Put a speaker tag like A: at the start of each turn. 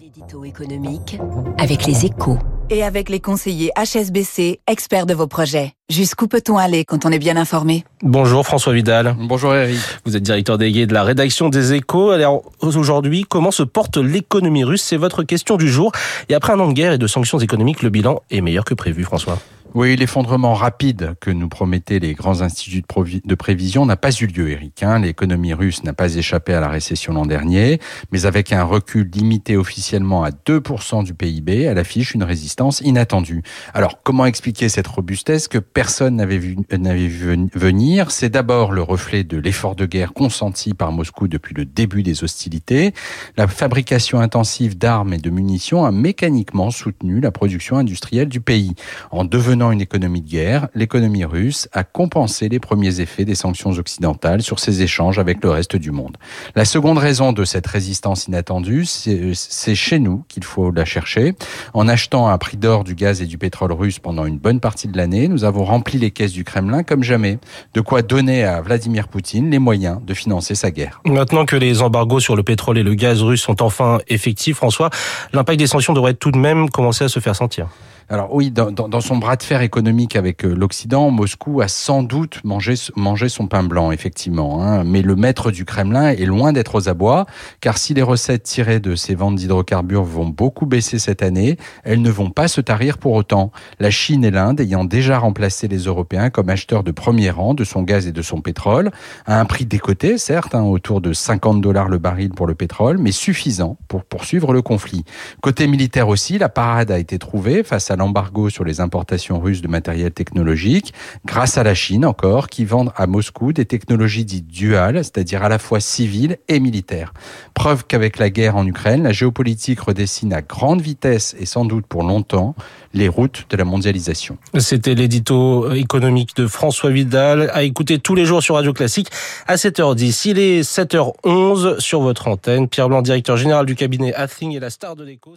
A: L'édito économique avec les échos.
B: Et avec les conseillers HSBC, experts de vos projets. Jusqu'où peut-on aller quand on est bien informé?
C: Bonjour François Vidal.
D: Bonjour Eric.
C: Vous êtes directeur délégué de la rédaction des échos. Alors aujourd'hui, comment se porte l'économie russe? C'est votre question du jour. Et après un an de guerre et de sanctions économiques, le bilan est meilleur que prévu, François.
D: Oui, l'effondrement rapide que nous promettaient les grands instituts de prévision n'a pas eu lieu, Eric. Hein. L'économie russe n'a pas échappé à la récession l'an dernier, mais avec un recul limité officiellement à 2% du PIB, elle affiche une résistance inattendue. Alors, comment expliquer cette robustesse que personne n'avait vu, vu venir? C'est d'abord le reflet de l'effort de guerre consenti par Moscou depuis le début des hostilités. La fabrication intensive d'armes et de munitions a mécaniquement soutenu la production industrielle du pays en devenant une économie de guerre, l'économie russe a compensé les premiers effets des sanctions occidentales sur ses échanges avec le reste du monde. La seconde raison de cette résistance inattendue, c'est chez nous qu'il faut la chercher. En achetant à prix d'or du gaz et du pétrole russe pendant une bonne partie de l'année, nous avons rempli les caisses du Kremlin comme jamais. De quoi donner à Vladimir Poutine les moyens de financer sa guerre.
C: Maintenant que les embargos sur le pétrole et le gaz russe sont enfin effectifs, François, l'impact des sanctions devrait tout de même commencer à se faire sentir.
D: Alors oui, dans, son bras de fer économique avec euh, l'Occident, Moscou a sans doute mangé, son pain blanc, effectivement. Hein. Mais le maître du Kremlin est loin d'être aux abois, car si les recettes tirées de ces ventes d'hydrocarbures vont beaucoup baisser cette année, elles ne vont pas se tarir pour autant. La Chine et l'Inde ayant déjà remplacé les Européens comme acheteurs de premier rang de son gaz et de son pétrole, à un prix décoté, certes, hein, autour de 50 dollars le baril pour le pétrole, mais suffisant pour poursuivre le conflit. Côté militaire aussi, la parade a été trouvée face à l'embargo sur les importations russes de matériel technologique, grâce à la Chine encore, qui vend à Moscou des technologies dites duales, c'est-à-dire à la fois civiles et militaires. Preuve qu'avec la guerre en Ukraine, la géopolitique redessine à grande vitesse et sans doute pour longtemps les routes de la mondialisation.
C: C'était l'édito économique de François Vidal, à écouter tous les jours sur Radio Classique à 7h10. Il est 7h11 sur votre antenne. Pierre Blanc, directeur général du cabinet Athing et la star de l'écho.